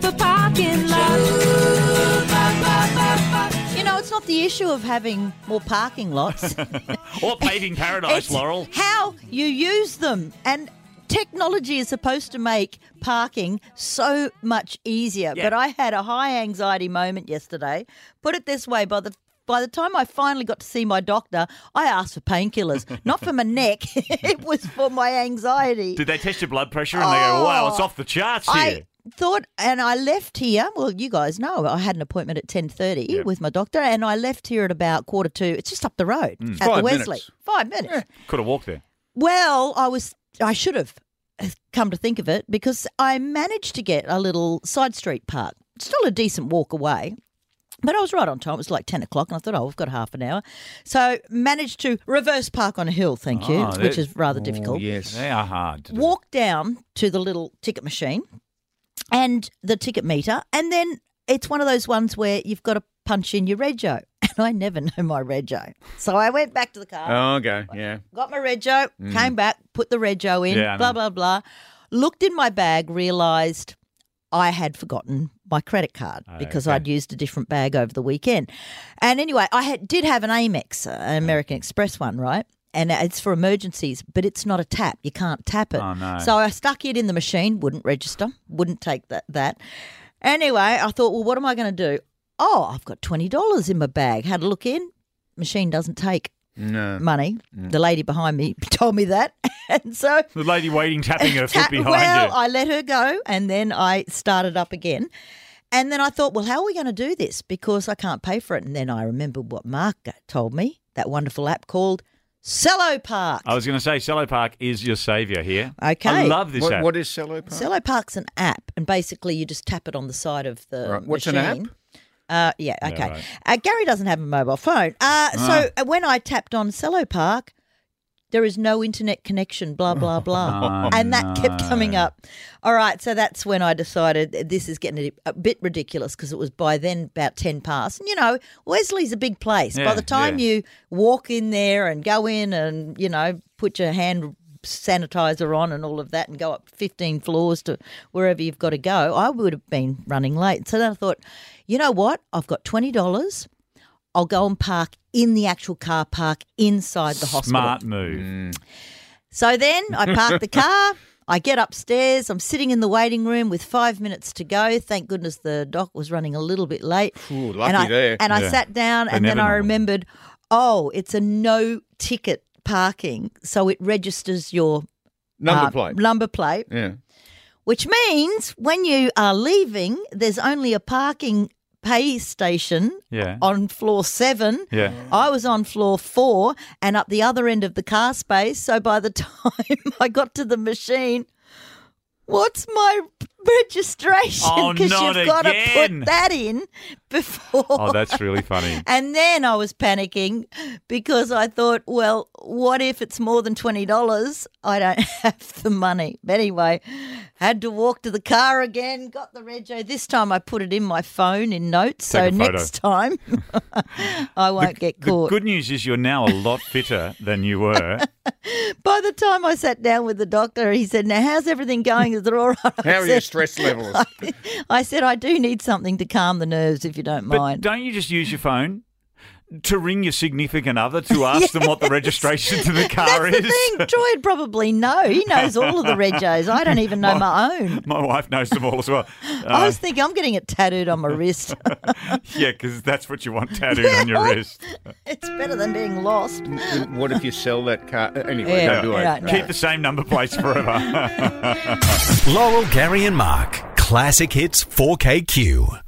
parking lot. You know, it's not the issue of having more parking lots. Or paving paradise, It's Laurel. How you use them. And technology is supposed to make parking so much easier. Yeah. But I had a high anxiety moment yesterday. Put it this way, by the by the time I finally got to see my doctor, I asked for painkillers, not for my neck. it was for my anxiety. Did they test your blood pressure and they go, oh. wow, it's Oh, off the charts here? I thought, and I left here. Well, you guys know I had an appointment at ten thirty Yep. with my doctor, and I left here at about quarter two. It's just up the road hmm. at the Wesley. minutes. Five minutes. Could have walked there. Well, I was. I should have uh, come to think of it because I managed to get a little side street park. Still a decent walk away. But I was right on time. It was like 10 o'clock, and I thought, oh, we've got half an hour. So managed to reverse park on a hill, thank you, Oh, which is rather Oh, difficult yes. They are hard. To do. walk down to the little ticket machine and the ticket meter, and then it's one of those ones where you've got to punch in your rego. And I never know my rego. So I went back to the car, Oh, okay. Yeah. got my rego, came back, put the rego in, Yeah, blah, blah, blah. Looked in my bag, realised I had forgotten my credit card because okay. I'd used a different bag over the weekend. And anyway, I had, did have an Amex, uh, an American Express one, right? And it's for emergencies, but it's not a tap. You can't tap it. Oh, no. So I stuck it in the machine, wouldn't register, wouldn't take that. that. Anyway, I thought, well, what am I going to do? Oh, I've got $20 in my bag. Had a look in. Machine doesn't take No. money. The lady behind me told me that. and so The lady waiting, tapping her foot Ta- behind well, you. I let her go and then I started up again. And then I thought, well, how are we going to do this? Because I can't pay for it. And then I remembered what Mark told me that wonderful app called CellOPark. I was going to say, CellOPark is your saviour here. Okay. I love this What, app. what is CellOPark? Cello Park's an app, and basically you just tap it on the side of the Right. What's an app? Uh, yeah, okay. right. uh, Gary doesn't have a mobile phone. Uh, So uh, when I tapped on CellOPark, there is no internet connection, blah, blah, blah. Oh, and that kept coming up. All right, so that's when I decided this is getting a, bit ridiculous because it was by then about 10 past. And, you know, Wesley's a big place. by the time yeah. you walk in there and go in and, you know, put your hand sanitizer on and all of that and go up 15 floors to wherever you've got to go, I would have been running late. So then I thought, you know what? I've got $20. I'll go and park in the actual car park inside the hospital. Smart move. So then I park the car. I get upstairs. I'm sitting in the waiting room with five minutes to go. Thank goodness the doc was running a little bit late. Ooh, lucky and I, there. And I Yeah. sat down, They and then I remembered, oh, it's a no ticket parking, so it registers your Number uh, plate. Number plate, Yeah. which means when you are leaving, there's only a parking pay station Yeah. on floor seven. Yeah. I was on floor four and up the other end of the car space. So by the time I got to the machine, what's my registration? Oh, Because not you've got to put that in before. Oh, that's really funny. And then I was panicking because I thought, well, what if it's more than $20? I don't have the money. But anyway, had to walk to the car again, got the rego. This time I put it in my phone in notes. Take so next time I won't get caught. The caught. good news is you're now a lot fitter than you were. By the time I sat down with the doctor, he said, Now, how's everything going? Is it all right? I How are your stress levels? I said, I do need something to calm the nerves if you don't But mind. don't you just use your phone to ring your significant other to ask them what the registration to the car That's is? the thing. Troy would probably know. He knows all of the regos. I don't even know my own. My wife knows them all as well. I Uh, was thinking, I'm getting it tattooed on my wrist. yeah, because that's what you want tattooed on your wrist. it's better than being lost. what if you sell that car? Anyway, Yeah, don't do it. yeah, no. Keep the same number plates forever. Laurel, Gary, and Mark. Classic Hits 4KQ.